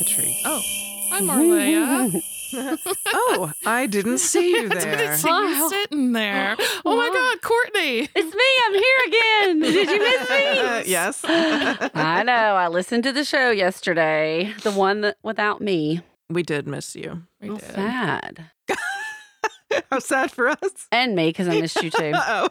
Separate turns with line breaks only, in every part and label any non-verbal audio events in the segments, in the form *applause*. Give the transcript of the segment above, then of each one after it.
Patrice.
Oh, I'm Marleah. *laughs*
oh, I didn't see you *laughs* there.
didn't see you sitting there. *gasps* Oh my God, Courtney.
It's me. I'm here again. *laughs* Did you miss me?
Uh, yes.
I know. I listened to the show yesterday, the one that, without me.
we did miss you.
We
Oh,
did.
sad.
How sad for us.
And me, because I missed you too.
Oh.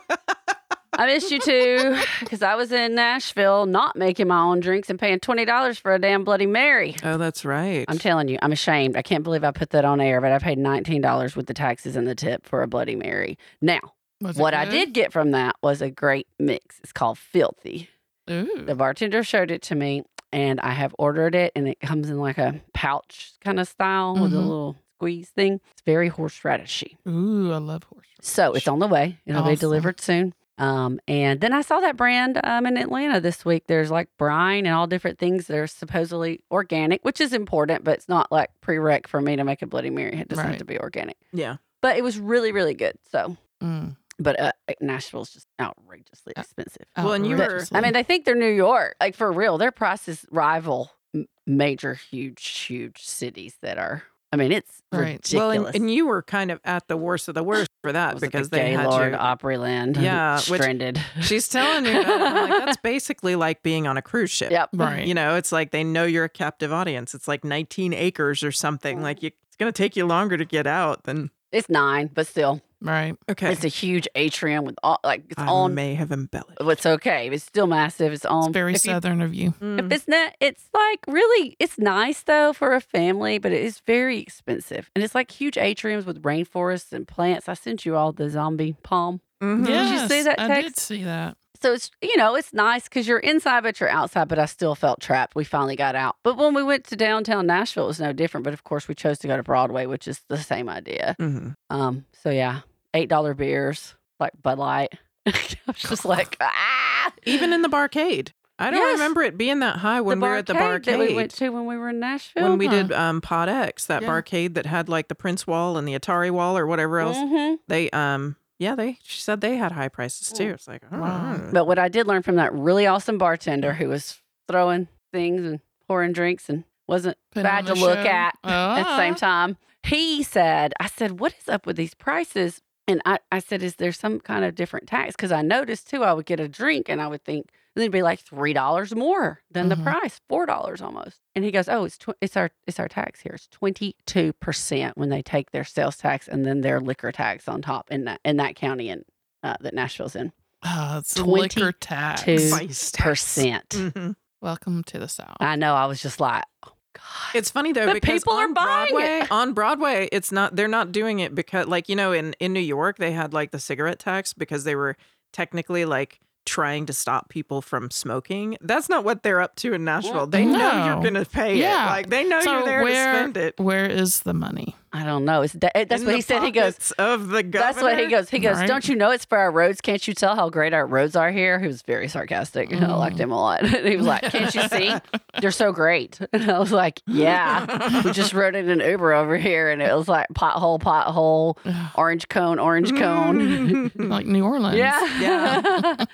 I missed you too, *laughs* because I was in Nashville not making my own drinks and paying $20 for a damn Bloody Mary.
oh, that's right.
I'm telling you, I'm ashamed. I can't believe I put that on air, but I paid $19 with the taxes and the tip for a Bloody Mary. Now,
Was it
what I did get from that was a great mix. It's called Filthy.
Ooh.
The bartender showed it to me, and I have ordered it, and it comes in like a pouch kind of style with a
Mhm.
little squeeze thing. It's very horseradishy.
Ooh, I love horse.
So it's on the way. It'll be delivered soon. Um, and then I saw that brand um, in Atlanta this week. There's like brine and all different things that are supposedly organic, which is important, but it's not like prereq for me to make a Bloody Mary. It doesn't have to be organic.
yeah.
But it was really, really good. So,
Mm.
but uh, Nashville's just outrageously
Uh,
expensive.
Well, and you were-
I mean, they think they're New York. Like for real, their prices rival m- major, huge, huge cities that are. I mean, it's
Right.
ridiculous.
Well, and, and you were kind of at the worst of the worst for that
Was
because
the
they had
Gaylord
you.
Opryland,
Yeah, which-
stranded.
She's telling you uh, that. Like, that's basically like being on a cruise ship.
Yep.
Right.
You know, it's like they know you're a captive audience. It's like 19 acres or something. Mm. Like you, it's going to take you longer to get out than.
It's nine, but still,
right.
Okay.
it's a huge atrium with all like it's
I
on.
may have embellished.
It's okay. It's still massive. It's on.
It's very
if you-
southern of you.
Mm.
If it's not, it's like really, it's nice though for a family, but it is very expensive. And it's like huge atriums with rainforests and plants. I sent you all the zombie palm.
Mhm.
Did you see
Yes,
that
I did see that.
So it's you know it's nice because you're inside but you're outside. But I still felt trapped. We finally got out. But when we went to downtown Nashville, it was no different. But of course, we chose to go to Broadway, which is the same idea.
Mhm.
Um. So yeah, eight dollar beers like Bud Light. *laughs* I was just like ah.
Even in the barcade. I don't
Yes.
remember it being that high when
the
we were at the
barcade that we went to when we were in Nashville.
when we
Huh.
did um, Pod X, that
Yeah.
barcade that had like the Prince wall and the Atari wall or whatever else.
Mhm.
They um yeah, they she said they had high prices too. It's like, oh,
Wow.
But what I did learn from that really awesome bartender who was throwing things and pouring drinks and wasn't
Put
bad to look
show.
at at the same
Ah.
time, he said, I said, what is up with these prices? And I, I said, is there some kind of different tax? Because I noticed too, I would get a drink and I would think and it'd be like three dollars more than
Mhm.
the price, four dollars almost. And he goes, oh, it's tw- it's our it's our tax here. It's twenty two percent when they take their sales tax and then their liquor tax on top in that in that county and uh, that Nashville's in.
It's the liquor tax.
Two
Vice tax.
Percent.
Mhm.
Welcome to the South.
I know. I was just like, oh God.
It's funny though
But
because
people are
on
buying
Broadway,
it.
on Broadway, it's not they're not doing it because like you know in in New York they had like the cigarette tax because they were technically like trying to stop people from smoking. That's not what they're up to in Nashville. They know you're going to pay
Yeah.
it. Like they know
so
you're there
where,
to spend it.
Where is the money?
I don't know. It's da- that's
In
what he said. He goes,
of the governor.
That's what he goes. He goes,
Right.
Don't you know it's for our roads? Can't you tell how great our roads are here? He was very sarcastic. *laughs* I liked
Mm.
him a lot. *laughs* he was like, Can't you see? *laughs* They're so great. And I was like, Yeah. we just rode in an Uber over here and it was like pothole, pothole, *sighs* orange cone, orange cone.
like New Orleans.
yeah.
Yeah.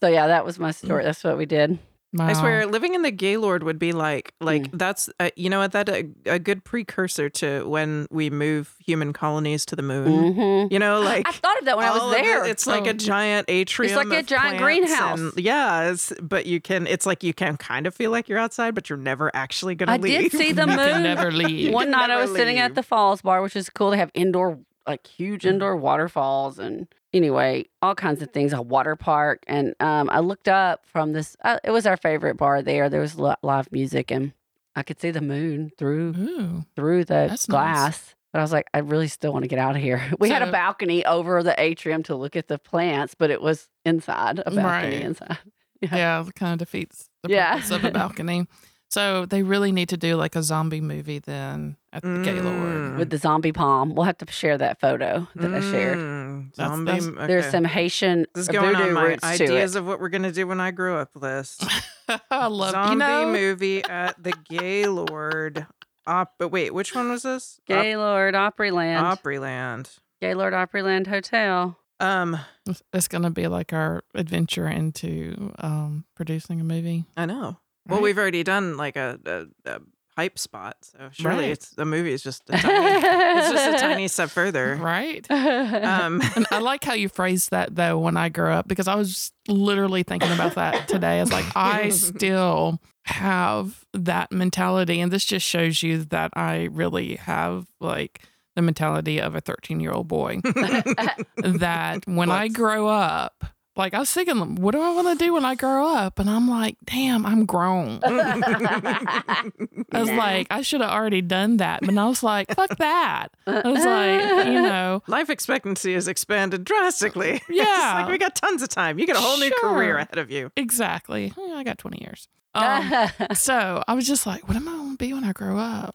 so, yeah, that was my story. That's what we did.
Wow.
I swear, living in the Gaylord would be like, like
Mm.
that's uh, you know what that a, a good precursor to when we move human colonies to the moon.
hmm
You know, *gasps* like
I thought of that when I was
of it,
there.
it's like
Oh.
a giant atrium.
It's like a giant
plants
greenhouse.
and- yeah, it's, but you can. It's like you can kind of feel like you're outside, but you're never actually gonna
I
leave.
did see *laughs* the
you
moon. *laughs*
can never leave.
One night I
never
was sitting at the Falls Bar, which is cool. They have indoor, like huge indoor waterfalls, and anyway, all kinds of things. A water park, and um, I looked up from this. Uh, it was our favorite bar there. There was li- live music, and I could see the moon through
Ooh.
through the
That's nice.
glass. But I was like, I really still want to get out of here. *laughs* We had a balcony over the atrium to look at the plants, but it was inside, a balcony
Right.
inside. *laughs*
yeah, it kind of defeats the
Yeah.
purpose of a *laughs* balcony. So they really need to do like a zombie movie then at the Gaylord.
Mm.
with the zombie palm. We'll have to share that photo that I shared.
Mm,
That's-
zombie.
that's-
okay.
There's some Haitian
This is going
voodoo
on my
roots
ideas of what we're gonna do when I grow up list. *laughs*
I love
Zombie
you know,
movie at the Gaylord. Op- but wait, which one was this? Op-
Gaylord Opryland.
Opryland.
Gaylord Opryland Hotel.
Um,
It's- It's going to be like our adventure into um, producing a movie.
I know. Well,
Right?
we've already done like a, a, a hype spot, so surely
Right.
it's the movie is just a tiny, it's just a tiny *laughs* step further.
Right.
Um,
And I like how you phrased that though when I grew up because I was literally thinking about that today. It's like I still have that mentality and this just shows you that I really have like the mentality of a 13 year old boy *laughs* that when I
What?
grow up like I was thinking, what do I want to do when I grow up? And I'm like, damn, I'm grown. *laughs* I was
Nah.
like, I should have already done that. But I was like, fuck that. I was like, you know, *laughs*
life expectancy has expanded drastically. *laughs* It's
Yeah.
like we got tons of time. You got a whole new career ahead of you.
exactly. I got 20 years. Um, so I was just like, what am I going to be when I grow up?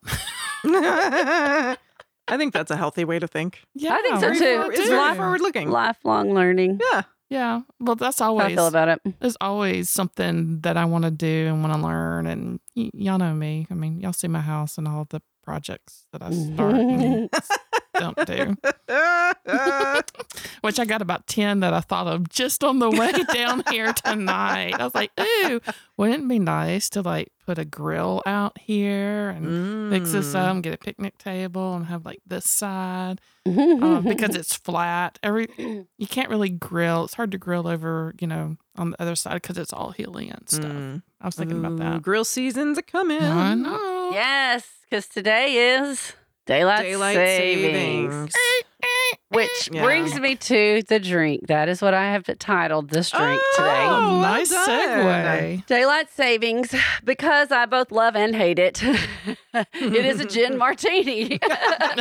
I think that's a healthy way to think.
Yeah, I
think so too.
you wanna
It's
do?
forward looking.
Lifelong learning.
Yeah.
Yeah. Well, that's always
How I feel about it.
there's always something that I want to do and want to learn. And y- y'all know me. I mean, y'all see my house and all the projects that I start and don't do. *laughs* which I got about 10 that I thought of just on the way *laughs* down here tonight. I was like, ooh, wouldn't it be nice to like put a grill out here and fix this
Mm.
up, get a picnic table and have like this side uh, because *laughs* it's flat. Every You can't really grill. It's hard to grill over, you know, on the other side because it's all hilly and stuff.
Mm.
I was thinking about that.
Grill seasons are coming.
I know.
Yes, because today is daylight,
Daylight
savings,
savings.
Which
Yeah.
brings me to the drink. That is what I have titled this drink today.
Oh, well
nice segue.
Daylight savings, because I both love and hate it. *laughs* it is a gin martini. *laughs*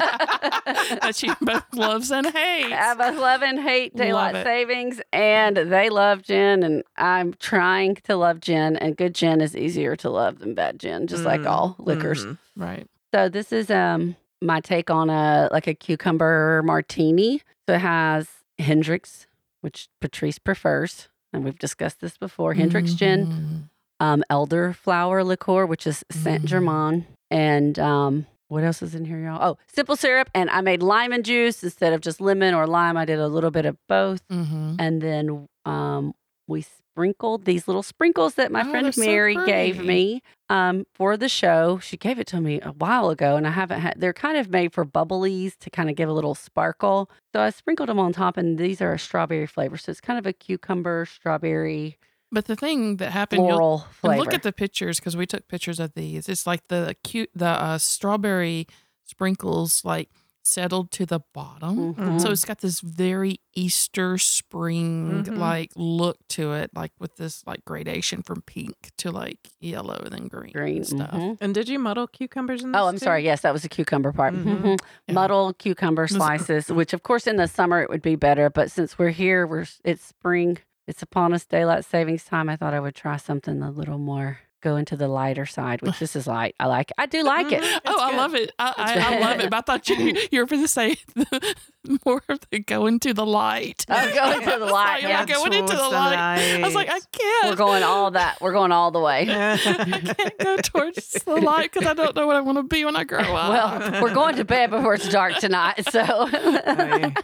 that she both loves and hates.
I both love and hate daylight savings, and they love gin, and I'm trying to love gin. And good gin is easier to love than bad gin, just like
Mm,
all liquors.
mhm.
Right.
So this is um my take on a like a cucumber martini. So it has Hendrick's, which Patrice prefers, and we've discussed this before. Hendrick's gin,
Mhm.
um, elderflower liqueur, which is Saint
Mm.
Germain, and um, what else is in here, y'all? Oh, simple syrup, and I made lemon juice instead of just lemon or lime. I did a little bit of both,
Mhm.
and then um, we sprinkled these little sprinkles that my
Oh,
friend
they're so
Mary gave me um, for the show. She gave it to me a while ago, and I haven't had. They're kind of made for bubblies to kind of give a little sparkle. So I sprinkled them on top, and these are a strawberry flavor. So it's kind of a cucumber strawberry
But the thing that happened,
floral flavor.
look at the pictures because we took pictures of these. It's like the cute, the uh, strawberry sprinkles like settled to the bottom.
Mhm.
So it's got this very Easter spring like look to it, like with this like gradation from pink to like yellow and then green,
green
and stuff.
mhm.
And did you muddle cucumbers in this
Oh, I'm
too?
sorry. Yes, that was the cucumber part.
Mhm.
Mhm.
Yeah.
Muddled cucumber slices, which of course in the summer it would be better, but since we're here, we're it's spring, it's upon us, daylight savings time. I thought I would try something a little more go into the lighter side, which this is light. I like. I do like it.
Mhm.
Oh,
It's
I love it. I, I. I love it. But I thought you, *laughs* you were going to say the, *laughs* more of the going to the light.
Oh, going to the *laughs* light, yeah.
like, going into the
Towards
light. I was like, I can't.
We're going all that. We're going all the way.
I can't go towards the light because I don't know what I want to be when I grow up.
Well, we're going to bed before it's dark tonight, so
I,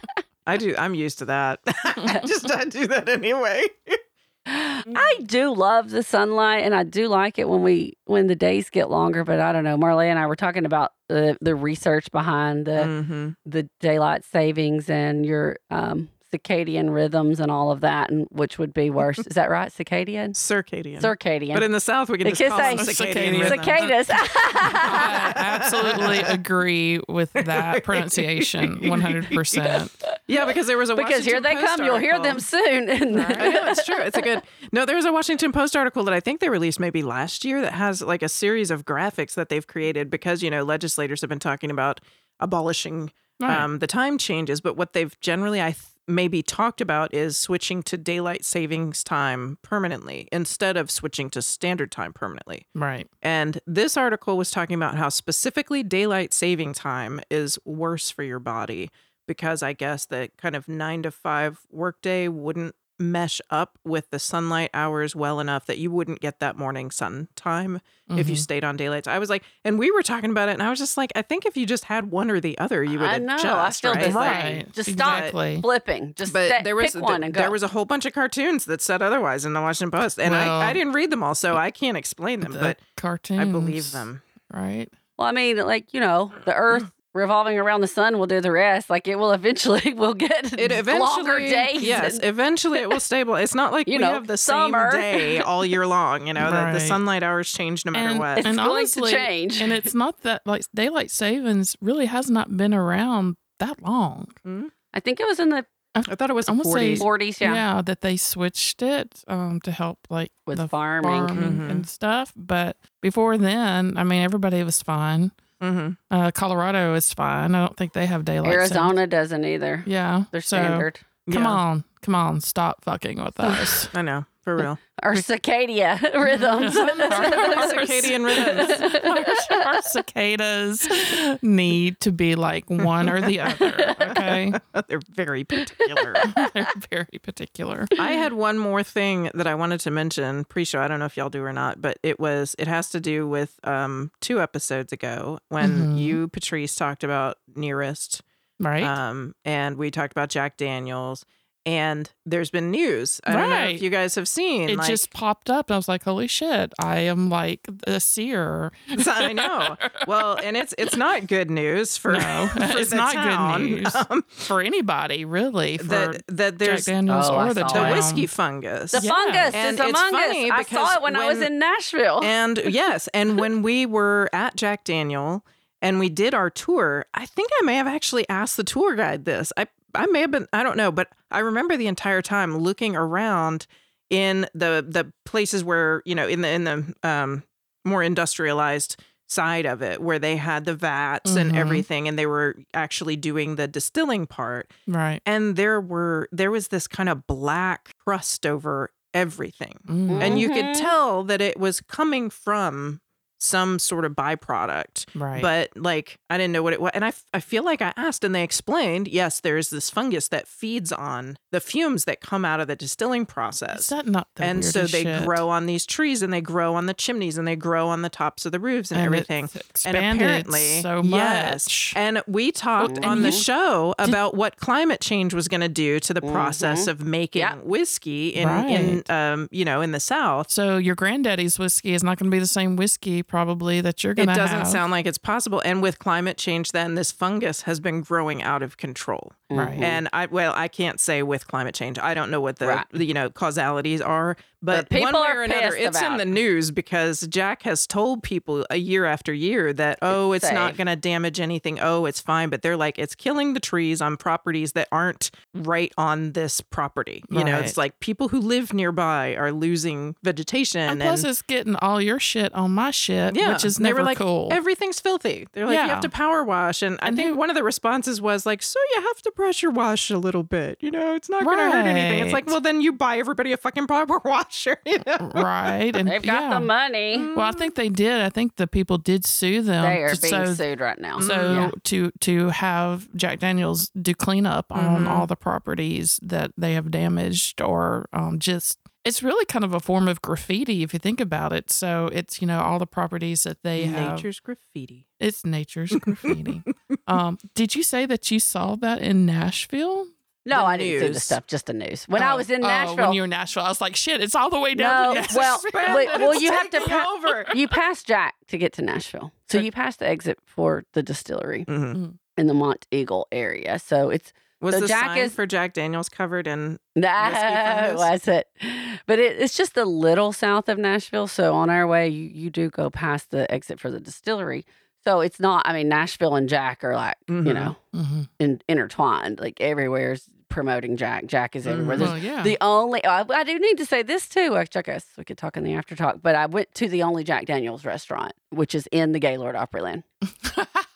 I do. I'm used to that. I just I do that anyway.
I do love the sunlight, and I do like it when we when the days get longer. But I don't know. Marley and I were talking about the the research behind the
hmm
the daylight savings and your um, circadian rhythms and all of that, and which would be worse. Is that right? Circadian,
Circadian.
circadian,
But in the South, we can just call them circadian.
circadian.
rhythms.
cicadas.
I absolutely *laughs* agree with that pronunciation 100%.
Yeah, because there was a
because here they
Post
come. You'll hear them
article.
soon.
I know it's true. It's a good. *laughs* No, there was a Washington Post article that I think they released maybe last year that has like a series of graphics that they've created because you know legislators have been talking about abolishing
Right.
um, the time changes, but what they've generally I th- may be talked about is switching to daylight savings time permanently instead of switching to standard time permanently.
Right.
And this article was talking about how specifically daylight saving time is worse for your body because I guess the kind of nine to five workday wouldn't mesh up with the sunlight hours well enough that you wouldn't get that morning sun time if you
Mhm.
stayed on daylight. I was like, and we were talking about it, and I was just like, I think if you just had one or the other, you would
I know.
adjust,
I feel
right?
the.
Right.
Just stop
Exactly.
flipping. Just
but
sta-
there was
pick one and go.
there was a whole bunch of cartoons that said otherwise in the Washington Post, and
Well,
I, I didn't read them all, so I can't explain them,
The
but
cartoons.
I believe them.
Right.
well, I mean, like you know, the Earth *laughs* revolving around the sun will do the rest. Like it will eventually *laughs* will get
It eventually,
longer days.
yes,
and-
eventually it will stabilize. It's not like *laughs*
You
we
know,
have the
summer.
same *laughs* day all year long. You know that the
Right.
sunlight hours change no matter
And-
what.
It's
and
going to change.
And it's not that like daylight savings really has not been around that long.
I think it was in the
I thought it was
I wanna say-
40s.
40s. Yeah,
that they switched it um to help like
with
the
farming.
farm
Mhm.
and stuff. But before then, I mean, everybody was fine.
Hmm
Uh, Colorado is fine. I don't think they have daylight. savings.
Arizona doesn't either.
Yeah,
They're
so,
standard.
Come
Yeah.
on, come on, stop fucking with *laughs* us.
I know for real.
Our circadia *laughs* rhythms. *laughs*
Our Circadian rhythms.
our, *laughs* our cicadas need to be like one or the other. Okay,
They're very particular.
they're very particular.
I had one more thing that I wanted to mention pre-show. I don't know if y'all do or not, but it was it has to do with um two episodes ago when
Mhm.
you Patrice talked about Nearest
Right?
um and we talked about Jack Daniels and there's been news. I don't know
Right.
if you guys have seen
it
like,
just popped up. And I was like, "Holy shit! I am like a seer." *laughs*
I know. Well, and it's it's not good news for,
No, *laughs*
for
it's
the
not good
town.
news.
Um,
for anybody, really. For
that that
Jack
there's
Daniels
Oh,
or the
the whiskey fungus.
The
Yeah.
fungus
And
is
it's
among
funny
us. I saw it when, I was in Nashville.
And yes, and when we were at Jack Daniel and we did our tour, I think I may have actually asked the tour guide this. I I may have been I don't know, but I remember the entire time looking around in the the places where, you know, in the in the um more industrialized side of it where they had the vats and
Mhm.
everything and they were actually doing the distilling part
right.
and there were there was this kind of black crust over everything
Mm,
and you could
Mhm.
tell that it was coming from some sort of byproduct
right.
but like i didn't know what it was and I, f- I feel like i asked and they explained yes there's this fungus that feeds on the fumes that come out of the distilling process.
is
process
that not the
and so they
shit?
grow on these trees and they grow on the chimneys and they grow on the tops of the roofs and,
And
everything
it's
and apparently
so
yes
much.
and we talked
and
on the
you-
show about what climate change was going to do to the process of making
Yeah.
whiskey in, in um, you know in the south
So your granddaddy's whiskey is not going to be the same whiskey probably that you're going to it
doesn't
have.
sound like it's possible. And with climate change then this fungus has been growing out of control.
Right.
and i well i can't say with climate change. I don't know what the,
Right.
the, you know causalities are but
people
one way or another it's in the news because jack has told people a year after year that oh it's, not going to damage anything. Oh it's fine. But they're like it's killing the trees on properties that aren't right on this property. You know it's like people who live nearby are losing vegetation
and
and,
plus, it's getting all your shit on my shit,
yeah,
which is
they
never
were like,
cool.
Everything's filthy. They're like, you have to power wash, and I
And
think
who-
one of the responses was like, so you have to pressure wash a little bit. You know, it's not going to hurt anything. It's like, well, then you buy everybody a fucking power *laughs* washer. You know?
right? And
They've got
yeah.
the money.
Well, I think they did. I think the people did sue them.
They are
so,
being sued right now.
So
Yeah.
to to have Jack Daniels do cleanup on
Mhm.
all the properties that they have damaged or um, just it's really kind of a form of graffiti if you think about it. So it's you know all the properties that they have.
Nature's graffiti.
It's nature's *laughs* graffiti. um, did you say that you saw that in Nashville?
No,
The
I didn't do the stuff, just the news. When I
Oh,
was in
oh,
Nashville,
when you were in Nashville, I was like, shit, it's all the way down.
No,
to
well, *laughs* wait, well, you have to
taking
pa-
over.
you pass Jack to get to Nashville. So you pass the exit for the distillery
Mhm.
in the Monteagle area. So it's
Was
So
the
Jack
sign
is-
for Jack Daniels covered in?
no, *laughs* was it? But it, it's just a little south of Nashville. So on our way, you, you do go past the exit for the distillery. So it's not. I mean, Nashville and Jack are like you
Mhm.
know
Mhm.
in, intertwined. Like everywhere's promoting Jack. Jack is everywhere.
Mhm.
Well, yeah.
The only I, I do need to say this too. I guess we could talk in the after talk, but I went to the only Jack Daniels restaurant, which is in the Gaylord Opryland. *laughs*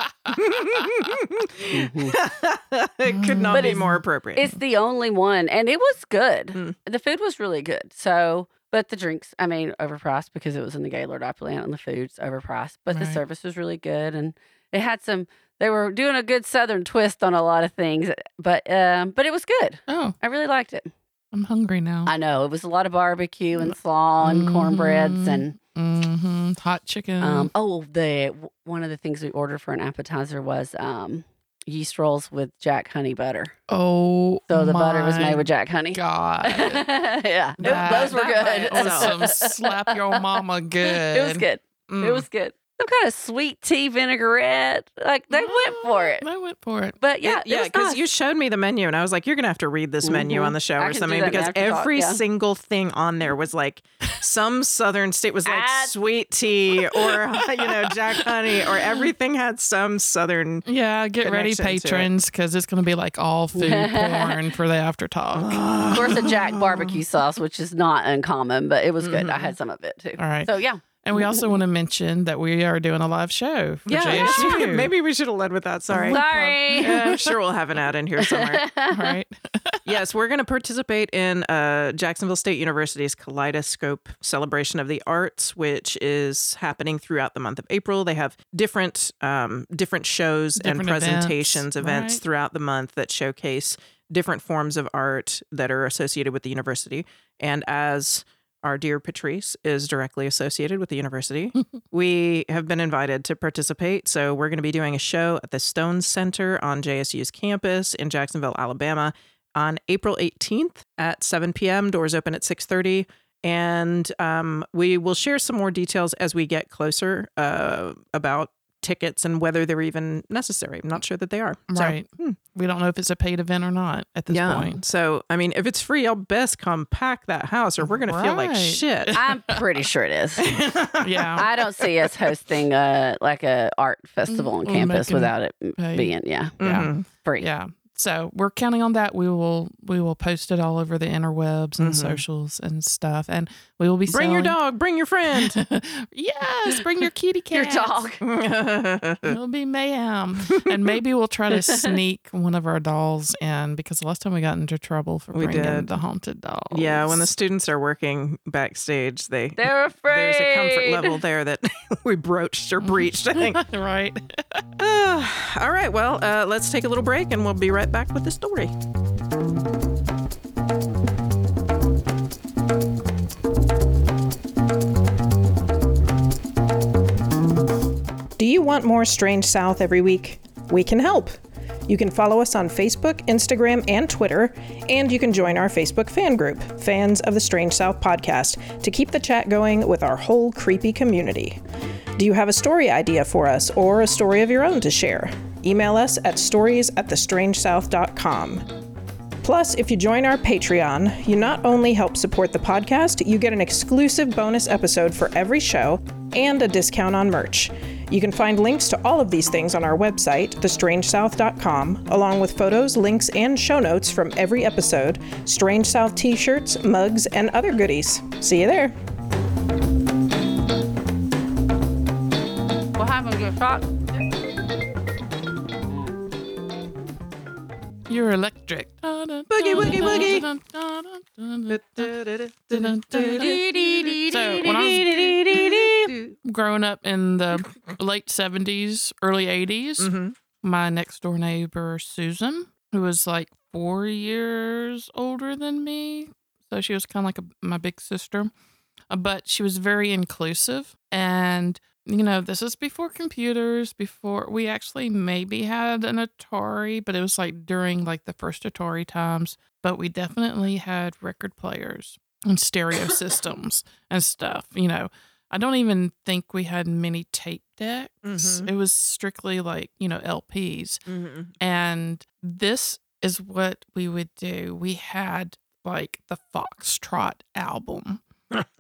it could not
But
be more appropriate.
It's the only one, and it was good.
Mm.
The food was really good. So, but the drinks, I mean, overpriced because it was in the Gaylord Opulent, and the food's overpriced. But the service was really good, and it had some. They were doing a good Southern twist on a lot of things, but um, but it was good.
Oh,
I really liked it.
I'm hungry now.
I know it was a lot of barbecue and slaw and cornbreads
Mhm.
and
hmm Hot chicken.
um. Oh, the one of the things we ordered for an appetizer was um yeast rolls with Jack honey butter.
oh,
So the butter was made with Jack honey.
God. *laughs*
yeah, it-
That-
those were good.
Awesome. *laughs* Slap your mama good.
It was good. It
Mm.
was good. Some kind of sweet tea vinaigrette. Like they went for it.
They went for it.
But yeah,
It- yeah,
because
you showed me the menu, and I was like, "You're gonna have to read this menu
Mhm.
on the show
I
or something," because
after talk,
every
yeah.
single thing on there was like some Southern state was like
Add-
sweet tea or *laughs* you know Jack Honey, or everything had some Southern.
Yeah, get ready,
Connection to it.
patrons, because it's going to be like all food *laughs* porn for the after talk.
of course a Jack barbecue sauce, which is not uncommon, but it was good. I
Mhm.
had some of it too.
All right.
So yeah,
And we also want to mention that we are doing a live show for
Yeah,
JSU.
maybe we should have led with that. Sorry.
sorry.
Yeah, I'm sure we'll have an ad in here somewhere.
All *laughs* right. *laughs*
yes, we're going to participate in uh, Jacksonville State University's Kaleidoscope Celebration of the Arts, which is happening throughout the month of April. They have different um, different shows and
Different events,
presentations, events,
right.
throughout the month that showcase different forms of art that are associated with the university. And as our dear Patrice is directly associated with the university. *laughs* we have been invited to participate. So we're going to be doing a show at the Stone Center on JSU's campus in Jacksonville, Alabama on April 18th at 7 p.m. Doors open at 6:30. And um, we will share some more details as we get closer uh, about tickets and whether they're even necessary. I'm not sure that they are. So,
Right.
hmm.
We don't know if it's a paid event or not at this
yeah.
point.
So, I mean, if it's free, I'll best come pack that house or we're going to feel like shit. *laughs*
I'm pretty sure it is. *laughs*
Yeah.
I don't see us hosting a like a art festival on campus
making
without it
pay.
being yeah
yeah.
Mhm.
free.
Yeah. So we're counting on that. We will we will post it all over the interwebs and
Mhm.
socials and stuff. And we will be
Bring your dog, bring your friend. *laughs*
yes, bring your kitty cat. *laughs*
Your dog. *laughs*
It'll be mayhem. and maybe we'll try to sneak one of our dolls in because the last time we got into trouble for
We
bringing
did.
the haunted doll.
yeah, when the students are working backstage, they
They're afraid.
there's a comfort level there that we broached or breached, I think.
right. *sighs*
All right, well, uh, let's take a little break and we'll be right back with the story. Do you want more Strange South every week? We can help. You can follow us on Facebook, Instagram, and Twitter, and you can join our Facebook fan group, Fans of the Strange South podcast, to keep the chat going with our whole creepy community. Do you have a story idea for us or a story of your own to share? Email us at stories at thestrangesouth.com. Plus, if you join our Patreon, you not only help support the podcast, you get an exclusive bonus episode for every show and a discount on merch. You can find links to all of these things on our website, thestrangesouth.com, along with photos, links, and show notes from every episode, Strange South t shirts, mugs, and other goodies. See you there.
We'll have them get shot.
You're electric. Boogie,
woogie, woogie.
So when I was growing up in the late 70s, early 80s,
Mhm.
my next door neighbor, Susan, who was like four years older than me. So she was kind of like a, my big sister, Uh, but she was very inclusive. And, you know, this is before computers, before we actually maybe had an Atari, but it was like during like the first Atari times. But we definitely had record players and stereo *laughs* systems and stuff, you know. I don't even think we had many tape decks.
Mhm.
It was strictly like, you know, LPs.
Mhm.
And this is what we would do. We had like the Foxtrot album.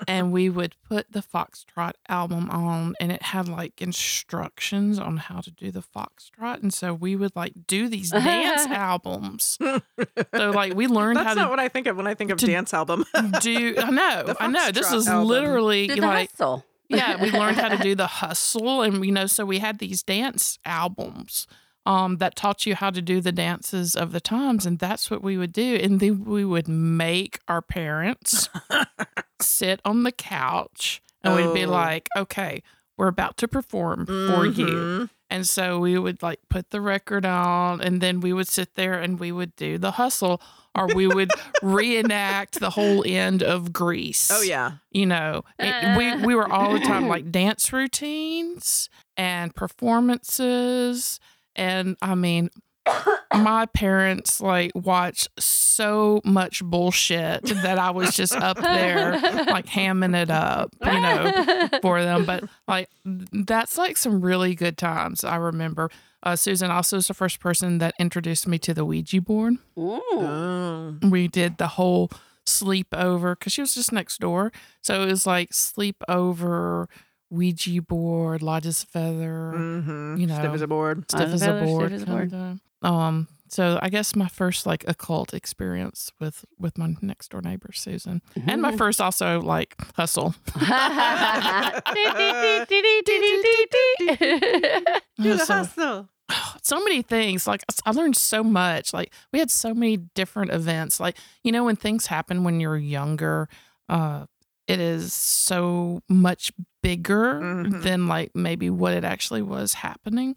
And we would put the Foxtrot album on and it had like instructions on how to do the Foxtrot. And so we would like do these dance *laughs* albums. So like we learned
That's
how
not
to
what I think of when I think of dance album.
do I *laughs* know, I know. This is
album.
literally
Do the
like
hustle.
yeah, we learned how to do the *laughs* hustle, and you know, so we had these dance albums um, that taught you how to do the dances of the times, and that's what we would do. And then we would make our parents *laughs* sit on the couch, and we'd be
Oh.
like, "Okay, we're about to perform for you."
Mhm.
And so we would like put the record on, and then we would sit there and we would do the hustle, or we would reenact the whole end of Grease
Oh yeah.
you know it- we we were all the time like *laughs* dance routines and performances and i mean my parents like watched so much bullshit that i was just up there like hamming it up you know for them but like that's like some really good times i remember uh, susan also is the first person that introduced me to the ouija board
Ooh.
Oh.
we did the whole sleepover because she was just next door. So it was like sleepover, Ouija board, light as a feather,
Mm-hmm.
You know.
stiff as a board.
stiff as
as
a
a
board.
as a board.
Um, so I guess my first like occult experience with with my next door neighbor Susan, and
Mm-hmm.
my first also like hustle.
Do the hustle.
so many things like i learned so much like we had so many different events like you know when things happen when you're younger uh it is so much bigger
Mhm.
than like maybe what it actually was happening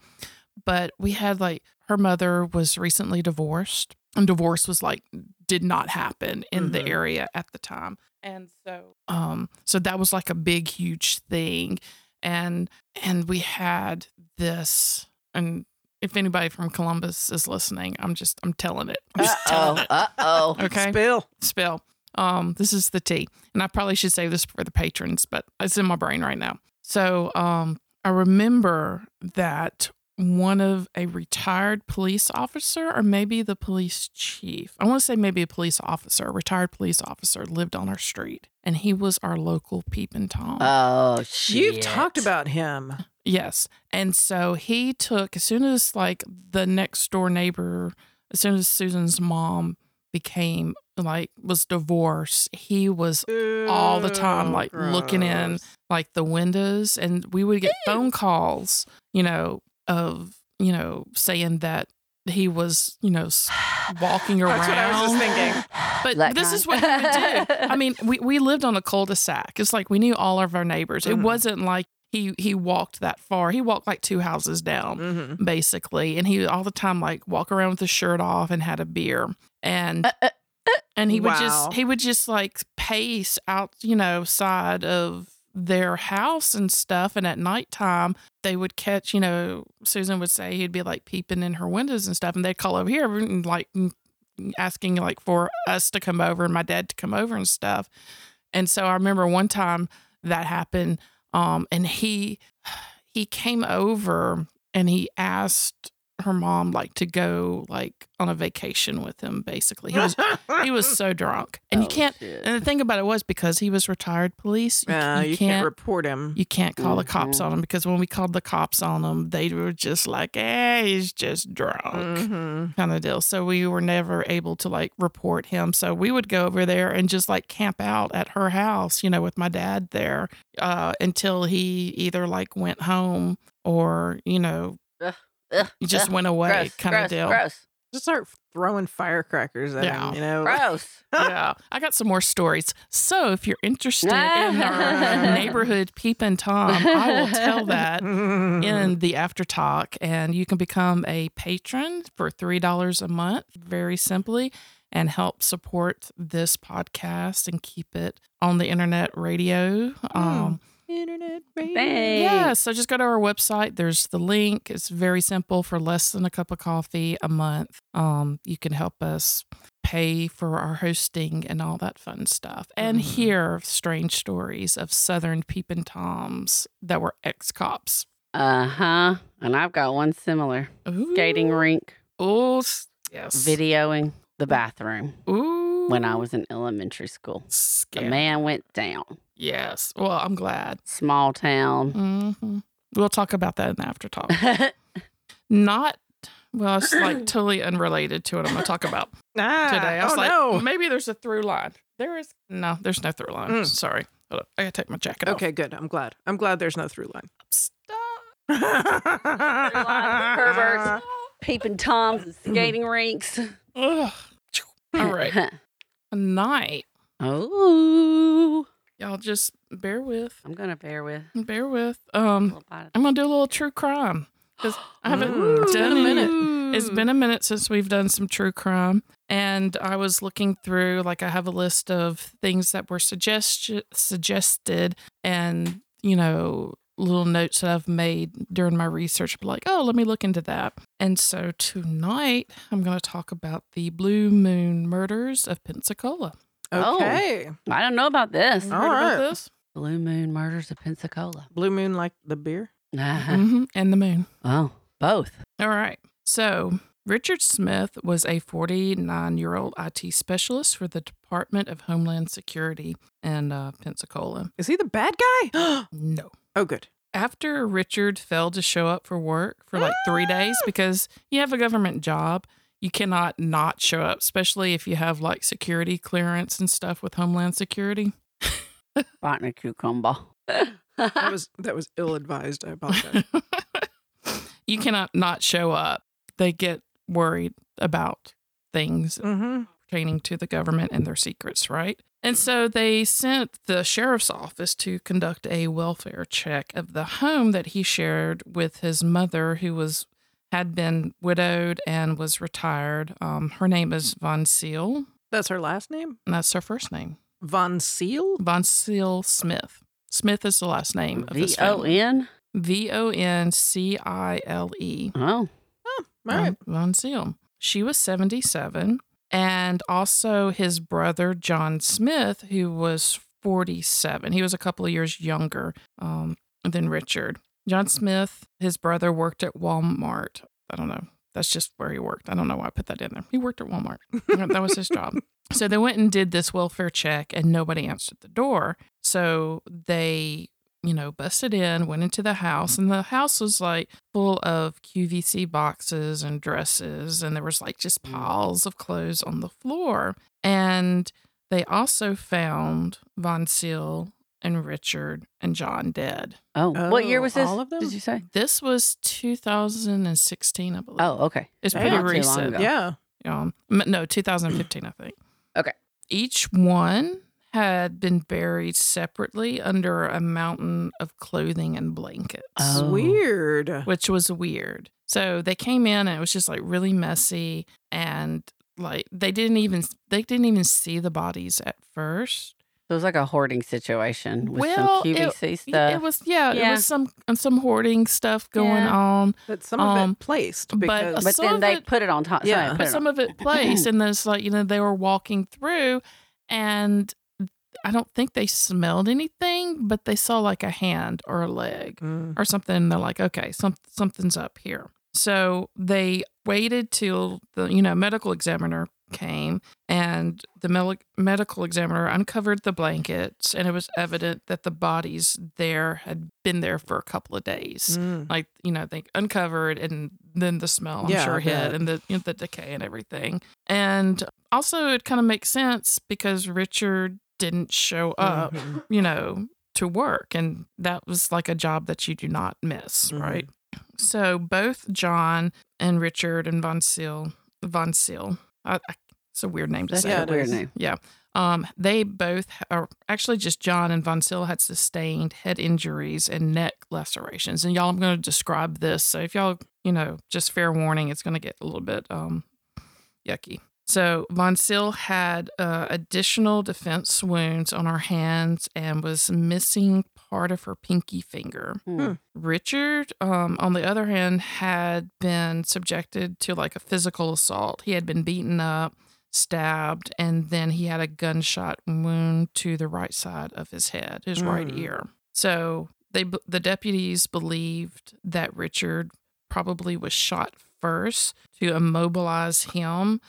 but we had like her mother was recently divorced and divorce was like did not happen in the
Mhm.
area at the time and so um so that was like a big huge thing and and we had this and if anybody from Columbus is listening, I'm just I'm telling it. I'm
Uh
just telling
oh.
it.
Uh oh.
Okay.
Spill.
Spill. Um, this is the tea. And I probably should save this for the patrons, but it's in my brain right now. So um I remember that one of a retired police officer or maybe the police chief. I want to say maybe a police officer, a retired police officer lived on our street and he was our local peeping tom.
Oh shit.
You've talked about him.
Yes. And so he took, as soon as like the next door neighbor, as soon as Susan's mom became like, was divorced, he was all the time,
Ew,
like, looking in. like the windows and we would get phone calls, you know, of, you know, saying that he was, you know, walking around. *sighs*
That's what I was just thinking.
But
That
this
kind.
is what he would do. *laughs* I mean, we, we lived on a cul-de-sac. It's like we knew all of our neighbors. It
Mhm.
wasn't like he he walked that far. He walked like two houses down,
Mhm.
basically. And he would all the time like walk around with his shirt off and had a beer. And
Uh, uh,
and he would
Wow.
just he would just like pace out, you know, side of their house and stuff. And at nighttime they would catch, you know, Susan would say he'd be like peeping in her windows and stuff, and they'd call over here and like asking like for us to come over and my dad to come over and stuff. And so I remember one time that happened, um, and he he came over and he asked her mom like to go like on a vacation with him. Basically, he was he was so drunk, and you
oh,
can't.
shit.
And the thing about it was because he was retired police, you,
Uh,
you
you can't
can't
report him.
you can't call the cops
Mhm.
on him because when we called the cops on him, they were just like, "Hey, he's just drunk."
Mhm.
kind of deal. So we were never able to like report him. So we would go over there and just like camp out at her house, you know, with my dad there, uh, until he either like went home or, you know,
Ugh,
he just
ugh,
went away
gross,
kind of deal.
Gross.
Just start throwing firecrackers at
Yeah.
him. You know.
Gross. *laughs*
yeah. I got some more stories. So if you're interested *laughs* in our neighborhood peeping Tom, I will tell that in *laughs* the after talk and you can become a patron for $3 a month very simply and help support this podcast and keep it on the internet radio um,
Internet radio.
Thanks.
yeah so just go to our website there's the link it's very simple for less than a cup of coffee a month um, you can help us pay for our hosting and all that fun stuff and
Mhm.
hear strange stories of southern peeping toms that were ex-cops
Uh huh. And I've got one similar skating rink
Oh, yes.
videoing the bathroom
Ooh.
when I was in elementary school. The man went down.
Yes. Well, I'm glad.
Small town.
hmm We'll talk about that in the after talk. *laughs* Not, well, it's like *clears throat* totally unrelated to what I'm going to talk about *laughs*
Ah,
today. I was
oh
like,
no.
maybe there's a through line. There is, no, there's no through line.
Mm.
Sorry. Hold up. I gotta take my jacket off.
Okay, good. I'm glad. I'm glad there's no through line.
Stop.
Perverts. *laughs* Peeping toms and skating rinks.
Ugh. All right. A night.
oh,
Y'all just bear with.
I'm gonna bear with.
Bear with. Um,
little bite of-
I'm gonna do a little true crime because I haven't
it's
done
a minute.
It's been a minute since we've done some true crime, and I was looking through. Like, I have a list of things that were suggest- suggested, and you know, little notes that I've made during my research. Like, oh, let me look into that. And so tonight, I'm going to talk about the Blue Moon murders of Pensacola.
Oh.
Okay.
I don't know about this.
You
All
heard about this?
Blue Moon Murders of Pensacola.
Blue moon like the beer.
hmm And the moon.
oh, both.
All right. So, Richard Smith was a 49 year old IT specialist for the Department of Homeland Security in uh, Pensacola.
Is he the bad guy? *gasps*
No.
oh, good.
After Richard failed to show up for work for like three days because you have a government job, you cannot not show up, especially if you have like security clearance and stuff with Homeland Security. *laughs*
Biting a cucumber.
That *laughs* was that was ill advised. I apologize. *laughs*
you cannot not show up. They get worried about things
mm-hmm.
pertaining to the government and their secrets, right? And so they sent the sheriff's office to conduct a welfare check of the home that he shared with his mother, who was had been widowed and was retired. Um, her name is Voncile,
That's her last name,
and that's her first name,
Voncile.
Von Seal Smith. Smith is the last name of
V
this
O
family.
N.
V O N C I L E.
Oh,
All right.
Von, Voncile. She was 77. And also his brother, John Smith, who was 47. He was a couple of years younger um, than Richard. John Smith, his brother, worked at Walmart. I don't know. That's just where he worked. I don't know why I put that in there. He worked at Walmart. that was his job. *laughs* So they went and did this welfare check, and nobody answered the door. So they, you know, busted in, went into the house, and the house was like full of QVC boxes and dresses, and there was like just mm. piles of clothes on the floor. And they also found Voncile and Richard and John dead.
oh. what year
Oh,
was this?
all of them?
Did you say?
This was 2016, I believe.
Oh, okay.
it's pretty
Not
too long
recent.
ago.
Yeah.
Um, no, 2015, I think.
Okay.
Each one had been buried separately under a mountain of clothing and blankets,
Oh.
Weird.
which was weird. So they came in and it was just like really messy and like they didn't even they didn't even see the bodies at first.
So it was like a hoarding situation with
Well,
some
it-
QVC
Y-
stuff.
It was yeah, it was some some hoarding stuff going
Yeah.
on.
But some of
Um,
it placed
but-
because
but
some
then
of
they
it-
put it on top.
Yeah.
somebody
but some
on-
of it *clears throat* placed and there's like you know they were walking through and i don't think they smelled anything but they saw like a hand or a leg
Mm.
or something and they're like okay some, something's up here so they waited till the you know medical examiner came and the mel- medical examiner uncovered the blankets and it was evident that the bodies there had been there for a couple of days
Mm.
like you know they uncovered and then the smell i'm
Yeah,
sure hit and the you know, the decay and everything and also it kind of makes sense because richard didn't show up
Mhm.
you know to work and that was like a job that you do not miss
Mhm.
right so both john and richard and Voncile von seal I, I, it's a weird name to
That's
say
Yeah,
weird name.
yeah. Um, they both are actually just John and Voncile had sustained head injuries and neck lacerations. And y'all, I'm going to describe this. So if y'all, you know, just fair warning, it's going to get a little bit um, yucky. So Voncile had uh, additional defense wounds on her hands and was missing part of her pinky finger.
Hmm.
Richard, um, on the other hand, had been subjected to like a physical assault. He had been beaten up, stabbed, and then he had a gunshot wound to the right side of his head, his right
Mm.
ear. So they, the deputies believed that Richard probably was shot first to immobilize him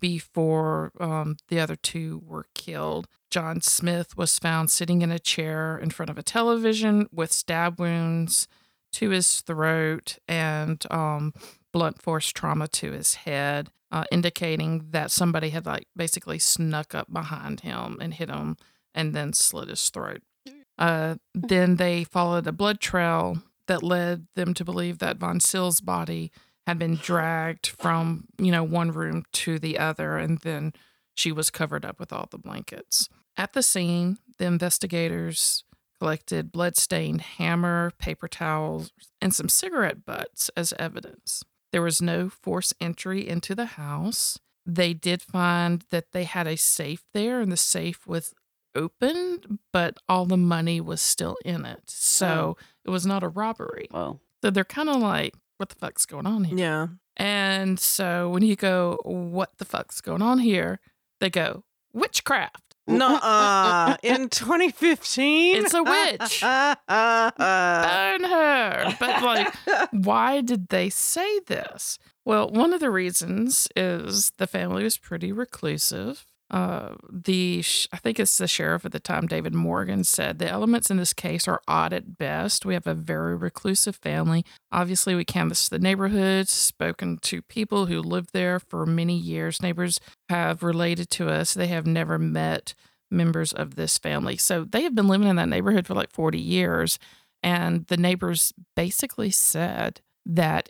before um, the other two were killed. John Smith was found sitting in a chair in front of a television with stab wounds to his throat and um, blunt force trauma to his head, uh, indicating that somebody had like basically snuck up behind him and hit him and then slit his throat Uh, then they followed a blood trail that led them to believe that Voncile's body had been dragged from, you know, one room to the other, and then she was covered up with all the blankets. At the scene, the investigators collected blood-stained hammer, paper towels, and some cigarette butts as evidence. There was no forced entry into the house. They did find that they had a safe there, and the safe was open, but all the money was still in it. So it was not a robbery. So they're kind of like, what the fuck's going on here?
Yeah.
And so when you go, what the fuck's going on here? They go, witchcraft.
Nuh-uh. In *laughs* 2015?
It's a witch. *laughs* Burn her. But like, why did they say this? Well, one of the reasons is the family was pretty reclusive. Uh, the sh- I think it's the sheriff at the time, David Morgan, said the elements in this case are odd at best. We have a very reclusive family. Obviously, we canvassed the neighborhood, spoken to people who lived there for many years. Neighbors have related to us. They have never met members of this family. So they have been living in that neighborhood for like 40 years. And the neighbors basically said that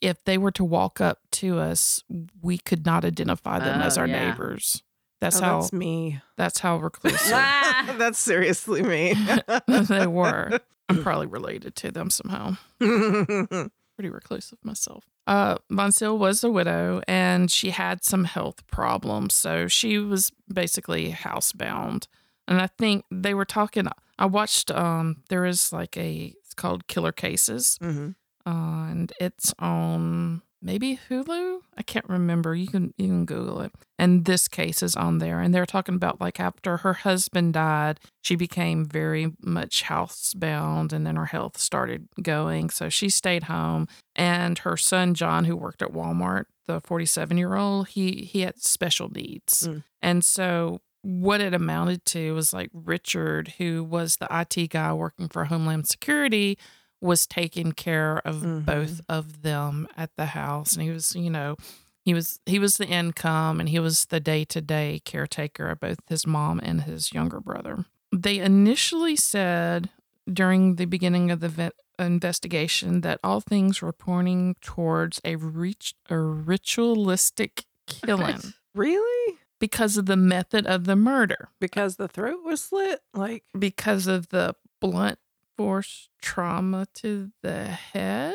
if they were to walk up to us, we could not identify them as
Oh,
our
yeah.
neighbors. That's
Oh,
how
that's me.
that's how reclusive *laughs* *laughs*
that's seriously me. *laughs*
they were. I'm probably related to them somehow. Pretty reclusive myself. Uh, Voncile was a widow and she had some health problems. So she was basically housebound. And I think they were talking. I watched, um, there is like a, it's called Killer Cases.
Mhm.
Uh, and it's on maybe Hulu. I can't remember. You can you can Google it. And this case is on there, and they're talking about like after her husband died, she became very much housebound, and then her health started going, so she stayed home. And her son John, who worked at Walmart, the forty-seven year old, he he had special needs,
Mm.
and so. What it amounted to was like Richard, who was the IT guy working for Homeland Security, was taking care of
Mhm.
both of them at the house and he was you know he was he was the income and he was the day-to-day caretaker of both his mom and his younger brother they initially said during the beginning of the ve- investigation that all things were pointing towards a, reach, a ritualistic killing
really?
because of the method of the murder
Because the throat was slit? Like,
because of the blunt force trauma to the head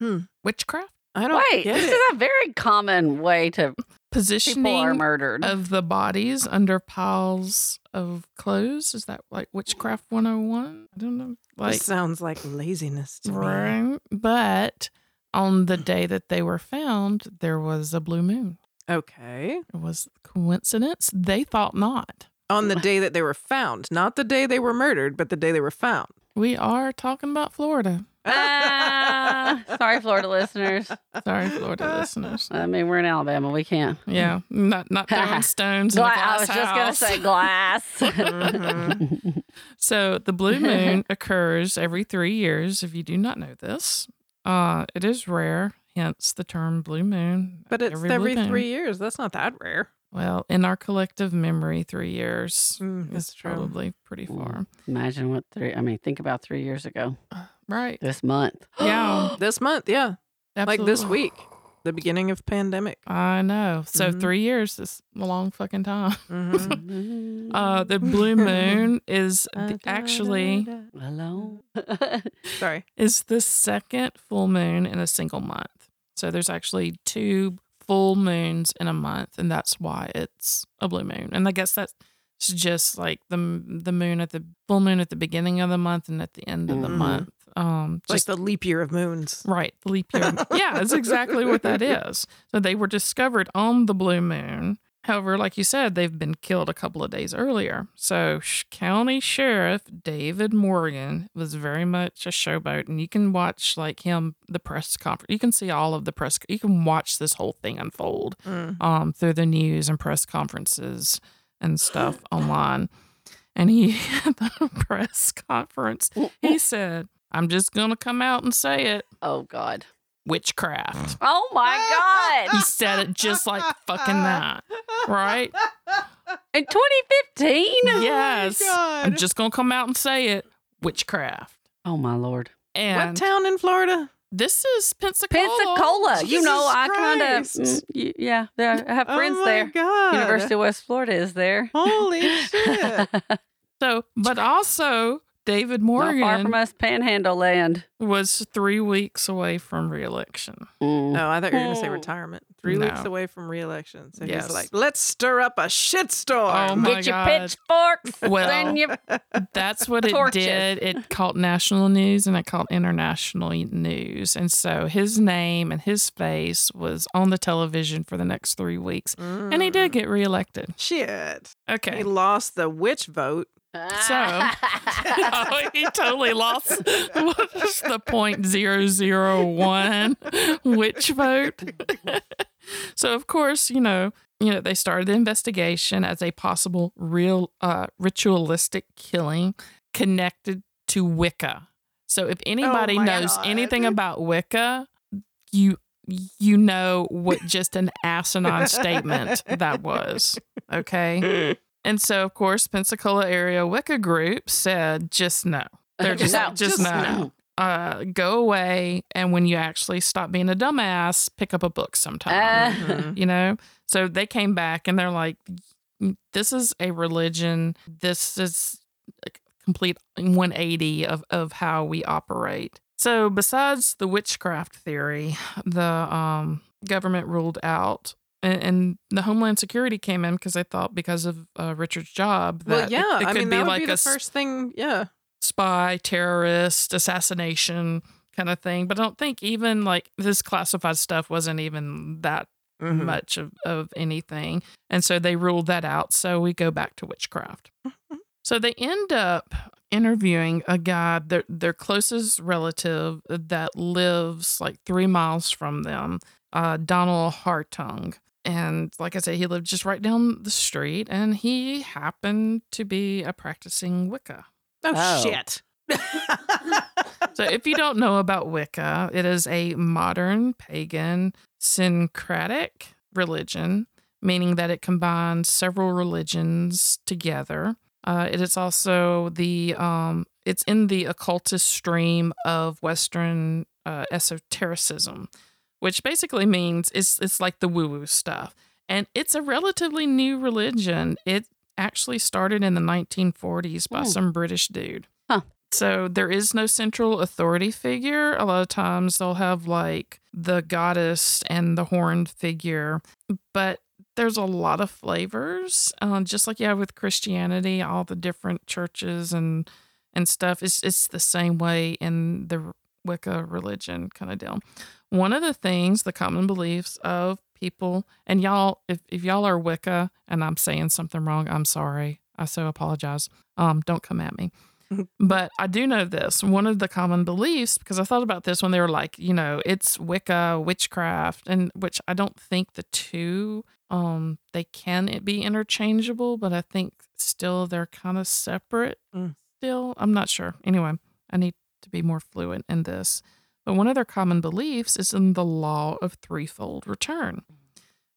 Hmm.
witchcraft
I don't
Wait,
get
this
it.
is a very common way to people are
positioning
murdered.
of the bodies under piles of clothes is that like witchcraft 101 i don't know like
this sounds like laziness to me.
but on the day that they were found there was a blue moon
Okay.
it was coincidence they thought not
On the day that they were found, not the day they were murdered, but the day they were found.
We are talking about florida
Ah, sorry, Florida listeners.
sorry florida listeners
I mean, we're in Alabama. We can't.
yeah not not *laughs* throwing stones in a
Gla-
glass
I was just gonna say glass. *laughs* *laughs*
So the blue moon occurs every three years. If you do not know this, uh, it is rare. Hence the term blue moon.
But it's
blue
every, three years. That's not that rare.
Well, in our collective memory, three years
Mm, that's
is
true.
probably pretty
Mm.
far.
Imagine what three. I mean, think about three years ago. *sighs*
Right.
This month. *gasps*
Yeah.
This month, yeah. Like this
Absolutely.
week, the beginning of pandemic.
I know. So
Mhm.
three years is a long fucking time.
Mhm. *laughs*
Uh, the blue moon *laughs* is the, actually
alone.
Sorry.
is the second full moon in a single month. So there's actually two full moons in a month, and that's why it's a blue moon. And I guess that's just like the the moon at the full moon at the beginning of the month and at the end of the
Mhm.
month. Um,
Like
just
the leap year of moons.
right, the leap year. yeah, that's exactly what that *laughs* is. So they were discovered on the blue moon. However, like you said, they've been killed a couple of days earlier. So, Sh- County Sheriff David Morgan was very much a showboat, and you can watch like him the press conference. You can see all of the press. You can watch this whole thing unfold
Mm.
um, through the news and press conferences and stuff *gasps* online. And he *laughs* had the press conference, he said, "I'm just gonna come out and say it,
oh God.
Witchcraft."
Oh my God.
He said it just like fucking that, right?
In 2015.
Yes. I'm just gonna come out and say it. witchcraft.
Oh my lord.
And
what town in Florida?
this is Pensacola.
Pensacola. you know, I kind of mm,
Christ.
yeah. There, I have oh friends
oh my
there.
God.
University of West Florida is there.
Holy shit. *laughs*
So, but also David Morgan,
Not far
Morgan
from us, Panhandle land.
was three weeks away from reelection.
Mm.
Oh, I thought you were going to say
Hmm.
retirement. Three weeks away from reelection. So
Yes.
he's like, let's stir up a shitstorm.
Oh my
Get your
God.
pitchforks.
Well,
and your
That's what it
Torches.
did. It caught national news and it caught international news. And so his name and his face was on the television for the next three weeks. And he did get reelected.
Shit.
Okay.
He lost the witch vote.
So- oh, *laughs* he totally lost. What is the point zero zero one witch vote? so of course, you know, you know, they started the investigation as a possible real uh, ritualistic killing connected to Wicca. So if anybody
my
knows
God.
anything about Wicca, you you know what just an asinine statement that was. Okay. *laughs* And so, of course, Pensacola area Wicca group said, just no. *laughs* They're just,
No,
just,
just
no.
no.
Uh, go away. And when you actually stop being a dumbass, pick up a book sometime.
Uh,
you know? So they came back and they're like, this is a religion. This is a complete 180 of, of how we operate. So, besides the witchcraft theory, the um, government ruled out, and, and the Homeland Security came in because I thought because of uh, Richard's job that
Well,
it-
yeah.
it,
I
could
mean,
be
that would
like
be
a
the
s-
first thing. Yeah.
spy, terrorist, assassination kind of thing. But I don't think even like this classified stuff wasn't even that
Mhm.
much of, of anything. And so they ruled that out. So we go back to witchcraft. so they end up interviewing a guy, their, their closest relative that lives like three miles from them, uh, Donald Hartung. And like I said, he lived just right down the street and he happened to be a practicing Wicca.
Oh,
Oh.
shit.
So, if you don't know about Wicca, it is a modern pagan syncretic religion, meaning that it combines several religions together. Uh, it is also the um, it's in the occultist stream of Western uh, esotericism, which basically means it's it's like the woo woo stuff, and it's a relatively new religion. It actually started in the 1940s by some British dude.
Huh.
So there is no central authority figure. A lot of times they'll have like the goddess and the horned figure, but there's a lot of flavors. Um, just like you have with Christianity, all the different churches and and stuff. It's it's the same way in the Wicca religion kind of deal. One of the things, the common beliefs of people, and y'all, if, if y'all are Wicca and I'm saying something wrong, I'm sorry. I so apologize. Um, don't come at me. *laughs* but I do know this. One of the common beliefs, because I thought about this when they were like, you know, it's Wicca, witchcraft, and which I don't think the two um they can be interchangeable, but I think still they're kind of separate.
Mm.
Still, I'm not sure. Anyway, I need to be more fluent in this. But one of their common beliefs is in the law of threefold return,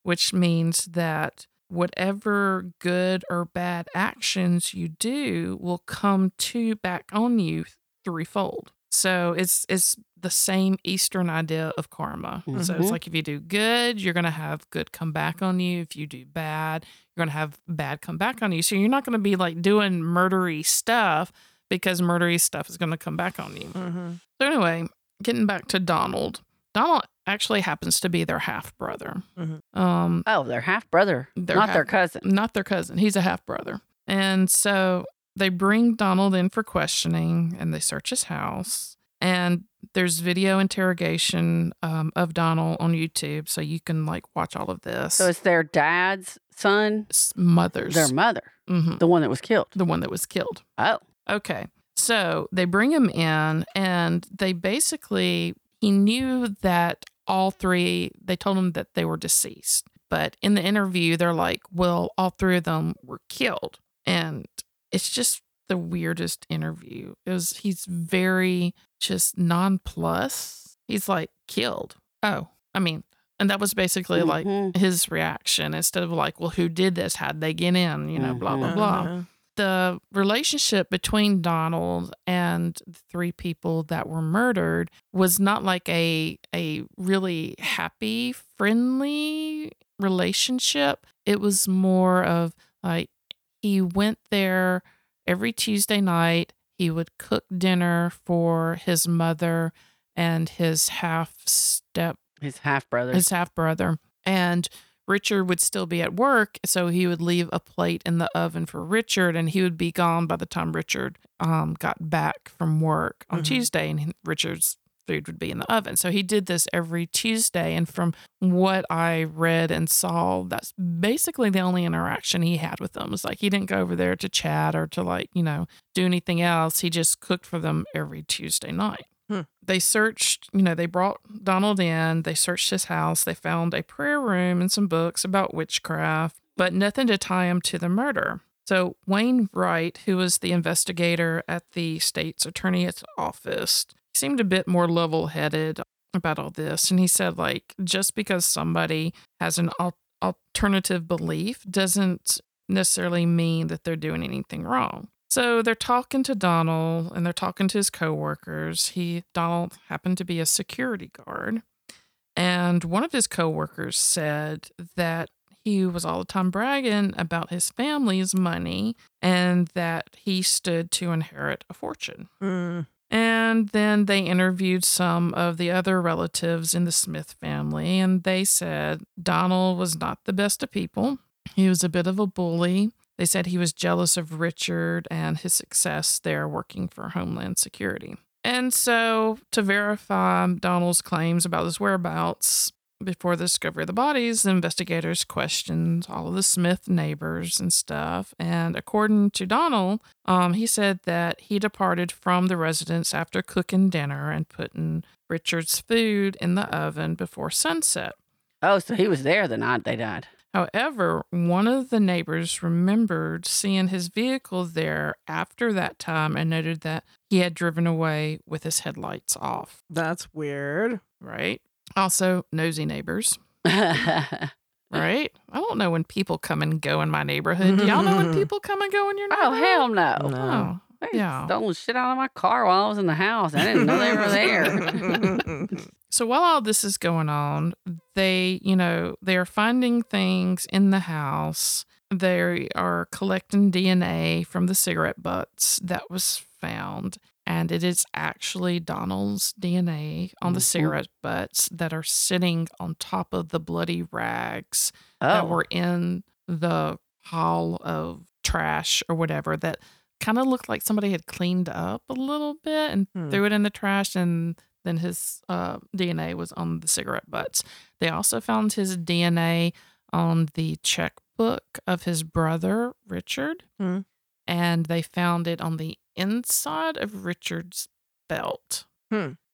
which means that whatever good or bad actions you do will come to back on you threefold. So it's it's the same Eastern idea of karma. So it's
Mhm.
like if you do good, you're gonna have good come back on you. If you do bad, you're gonna have bad come back on you. So you're not gonna be like doing murdery stuff because murdery stuff is gonna come back on you.
Mhm.
So anyway, getting back to Donald. Donald actually happens to be their half brother.
Mhm.
Um,
oh, their half brother, not
half-
their cousin.
not their cousin. He's a half brother. And so they bring Donald in for questioning and they search his house. And there's video interrogation um, of Donald on YouTube. So you can like watch all of this.
So it's their dad's son,
It's mother's.
their mother,
Mhm.
the one that was killed.
the one that was killed.
Oh,
Okay. So they bring him in and they basically, he knew that all three, they told him that they were deceased. But in the interview, they're like, well, all three of them were killed. And it's just the weirdest interview. It was, he's very just nonplus. He's like, killed. Oh, I mean, and that was basically like
Mhm.
his reaction instead of like, well, who did this? How'd they get in? You know, blah, blah, blah
Uh-huh.
The relationship between Donald and the three people that were murdered was not like a a really happy, friendly relationship. It was more of like he went there every Tuesday night. He would cook dinner for his mother and his half step
His half brother.
his half brother. And Richard would still be at work, so he would leave a plate in the oven for Richard, and he would be gone by the time Richard um, got back from work on
Mhm.
Tuesday, and Richard's food would be in the oven. So he did this every Tuesday, and from what I read and saw, that's basically the only interaction he had with them. It was like he didn't go over there to chat or to like you know do anything else. He just cooked for them every Tuesday night Hmm. they searched, you know, they brought Donald in, they searched his house, they found a prayer room and some books about witchcraft, but nothing to tie him to the murder. So Wayne Wright, who was the investigator at the state's attorney's office, seemed a bit more level-headed about all this, and he said like just because somebody has an al- alternative belief doesn't necessarily mean that they're doing anything wrong. So they're talking to Donald and they're talking to his coworkers. He Donald happened to be a security guard. And one of his coworkers said that he was all the time bragging about his family's money and that he stood to inherit a fortune.
Mm.
And then they interviewed some of the other relatives in the Smith family, and they said Donald was not the best of people. He was a bit of a bully. They said he was jealous of Richard and his success there working for Homeland Security. And so, to verify Donald's claims about his whereabouts before the discovery of the bodies, the investigators questioned all of the Smith neighbors and stuff. And according to Donald, um, he said that he departed from the residence after cooking dinner and putting Richard's food in the oven before sunset.
oh, so he was there the night they died.
However, one of the neighbors remembered seeing his vehicle there after that time and noted that he had driven away with his headlights off,
That's weird.
right? Also, nosy neighbors, *laughs* right? I don't know when people come and go in my neighborhood. Do y'all know when *laughs* people come and go in your
oh, hell no.
No.
Oh,
They
yeah.
stole shit out of my car while I was in the house. I didn't know they were there. *laughs*
So while all this is going on, they, you know, they are finding things in the house. They are collecting DNA from the cigarette butts that was found. And it is actually Donald's DNA on the
Mhm.
cigarette butts that are sitting on top of the bloody rags that
Oh,
were in the pile of trash or whatever that kind of looked like somebody had cleaned up a little bit and
Hmm.
threw it in the trash and then his uh, DNA was on the cigarette butts. They also found his DNA on the checkbook of his brother, Richard.
Hmm.
And they found it on the inside of Richard's belt.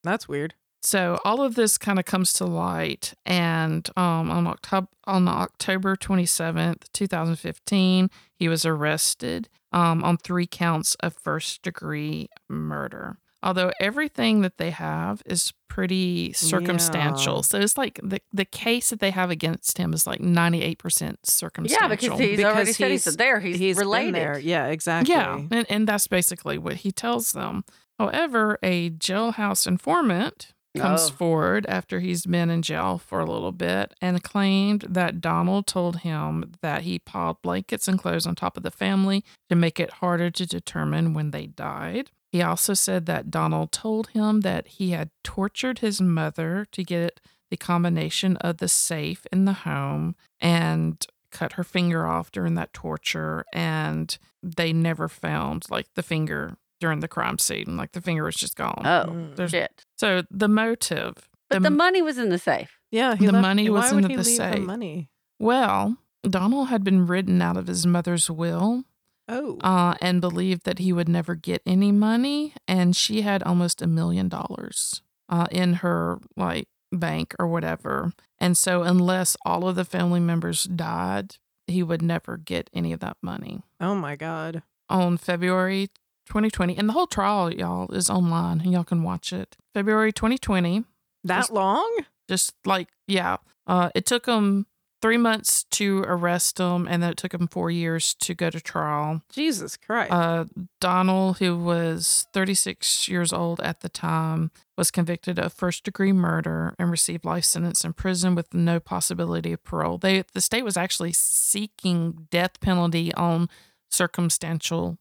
That's weird.
So all of this kind of comes to light, and um, on October on October twenty seventh, two thousand fifteen, he was arrested um, on three counts of first degree murder. Although everything that they have is pretty circumstantial,
Yeah.
so it's like the the case that they have against him is like ninety eight percent circumstantial.
yeah, because he's
Because
already said he's,
he's-
there. He's,
He's been
related.
there. Yeah, exactly.
Yeah, and, and that's basically what he tells them. However, a jailhouse informant comes
Oh.
forward after he's been in jail for a little bit and claimed that Donald told him that he piled blankets and clothes on top of the family to make it harder to determine when they died. He also said that Donald told him that he had tortured his mother to get the combination of the safe in the home and cut her finger off during that torture and they never found like the finger during the crime scene like the finger was just gone
Oh,
Mm.
There's-
shit.
so the motive
But the, money was in the safe.
Yeah, he
The
left-
money was in
would
the safe.
The money.
well donald had been written out of his mother's will
Oh,
uh, and believed that he would never get any money and she had almost a million dollars uh, in her like bank or whatever and so unless all of the family members died he would never get any of that money
oh my God.
on February 2020. And the whole trial, y'all, is online and y'all can watch it. February 2020.
That
Just-
long?
Just like, yeah. Uh, it took them three months to arrest him, and then it took him four years to go to trial.
Jesus Christ.
Uh, Donald, who was 36 years old at the time, was convicted of first degree murder and received life sentence in prison with no possibility of parole. They, the state was actually seeking death penalty on circumstantial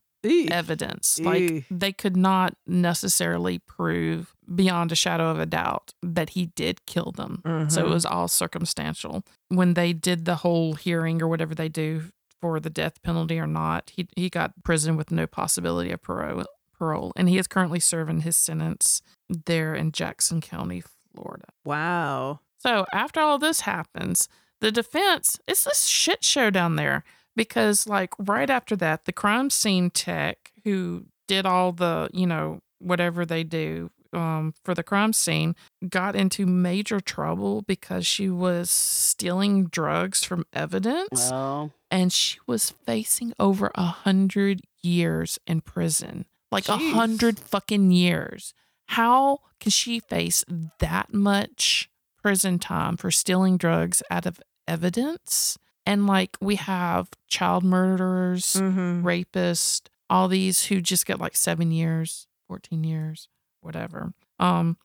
Evidence. Like they could not necessarily prove beyond a shadow of a doubt that he did kill them. So it
Mhm.
was all circumstantial. When they did the whole hearing or whatever they do for the death penalty or not, he he got prison with no possibility of parole. Parole, and he is currently serving his sentence there in Jackson County, Florida.
Wow.
So after all this happens, the defense it's this shit show down there because like right after that, the crime scene tech who did all the you know whatever they do um, for the crime scene got into major trouble because she was stealing drugs from evidence
Well,
and she was facing over a hundred years in prison. Like a hundred fucking years. How can she face that much prison time for stealing drugs out of evidence? And like we have child murderers,
Mm-hmm.
rapists, all these who just get like seven years, 14 years, whatever. Um,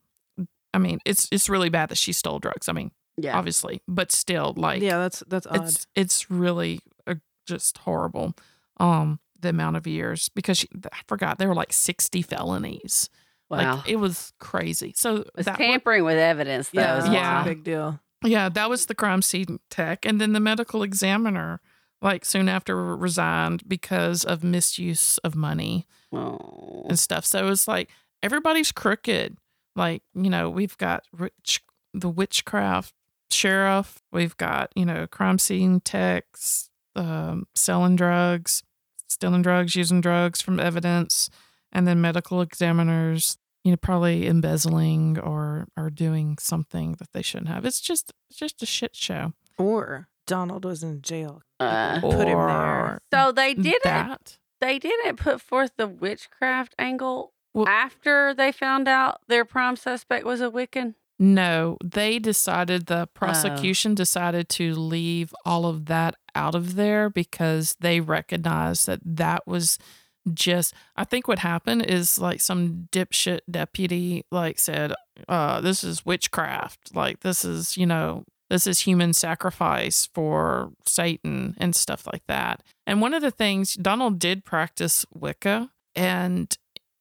I mean, it's it's really bad that she stole drugs. I mean,
yeah.
obviously, but still, like,
yeah, that's that's odd.
it's it's really uh, just horrible um the amount of years because she, i forgot there were like 60 felonies
wow.
like it was crazy so
it's
that wa-
tampering with evidence, though.
yeah,
is
Yeah.
a big deal.
Yeah that was the crime scene tech and then the medical examiner like soon after resigned because of misuse of money
Oh.
and stuff. So it's like everybody's crooked. Like you know we've got rich the witchcraft sheriff we've got you know crime scene techs um, selling drugs stealing drugs using drugs from evidence and then medical examiners you know probably embezzling or or doing something that they shouldn't have it's just it's just a shit show
Or Donald was in jail.
Uh,
Put him there.
So they didn't.
that
They didn't put forth the witchcraft angle
Well-
after they found out their prime suspect was a Wiccan.
No, they decided the prosecution decided to leave all of that out of there because they recognized that that was just I think what happened is like some dipshit deputy like said, uh, this is witchcraft. Like this is, you know, this is human sacrifice for Satan and stuff like that. And one of the things Donald did practice Wicca and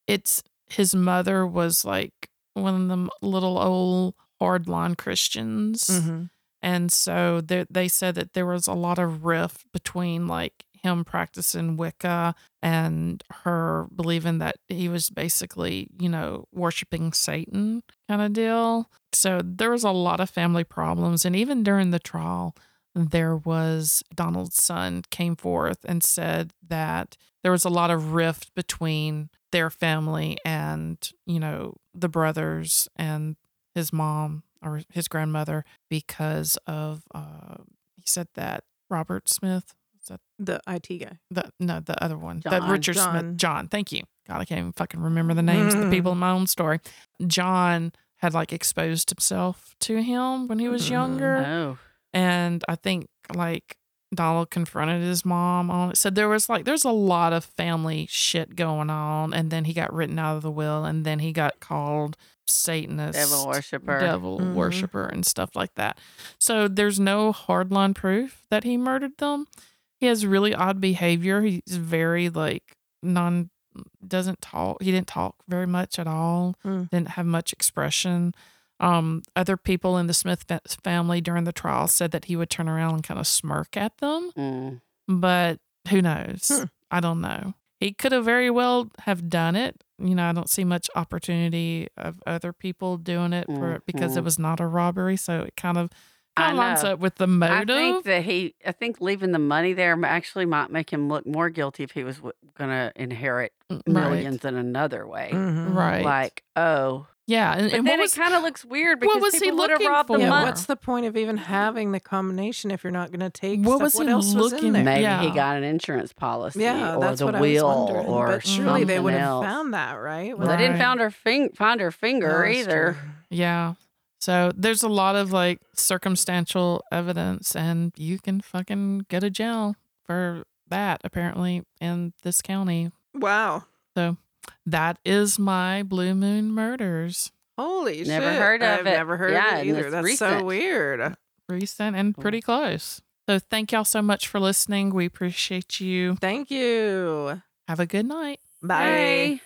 it's his mother was like one of them little old hardline Christians.
Mm-hmm.
And so they, they said that there was a lot of rift between like him practicing Wicca and her believing that he was basically, you know, worshiping Satan kind of deal. So there was a lot of family problems. And even during the trial, there was Donald's son came forth and said that there was a lot of rift between their family and, you know, the brothers and his mom or his grandmother because of uh he said that Robert Smith that
The IT guy.
the no the other one
John.
Richard
John.
Smith John thank you God I can't even fucking remember the names of the people in my own story John had like exposed himself to him when he was
Mhm.
younger
Oh.
and I think like Donald confronted his mom on it. So there was like there's a lot of family shit going on, and then he got written out of the will, and then he got called Satanist,
Devil worshiper.
devil
Mhm.
worshiper, and stuff like that. So there's no hardline proof that he murdered them. He has really odd behavior. He's very like non doesn't talk. He didn't talk very much at all.
Mm.
Didn't have much expression. Um, other people in the Smith family during the trial said that he would turn around and kind of smirk at them,
Mm.
but who knows?
Hmm.
I don't know. He could have very well have done it. You know, I don't see much opportunity of other people doing it for because it
Mhm.
was not a robbery, so it kind of
I
kind of
know.
with the
I think that he, I think leaving the money there actually might make him look more guilty if he was w- going to inherit
Right.
millions in another way.
Mhm.
Right.
Like, oh.
yeah, and,
But
and
then
what was
it kind of looks weird
what
because
was he
people would have
looking
robbed the
for?
Yeah,
money.
what's the point of even having the combination if you're not going to take
What
stuff?
was
what
he
else was in
looking-
there?
Maybe
Yeah.
he got an insurance policy
Yeah,
or
that's
the
what
wheel
I was wondering.
or
but surely they would have found that, right?
Well, they didn't found her fing- find her finger
that's
either.
true.
Yeah. So there's a lot of like circumstantial evidence, and you can fucking go to jail for that, apparently, in this county.
Wow.
So that is my Blue Moon Murders.
Holy
Never
shit.
heard of
I've
it.
never heard
Yeah,
of
and
it either.
it's
That's so weird.
Recent and pretty close. So thank y'all so much for listening. We appreciate you.
Thank you.
Have a good night.
Bye.
Bye.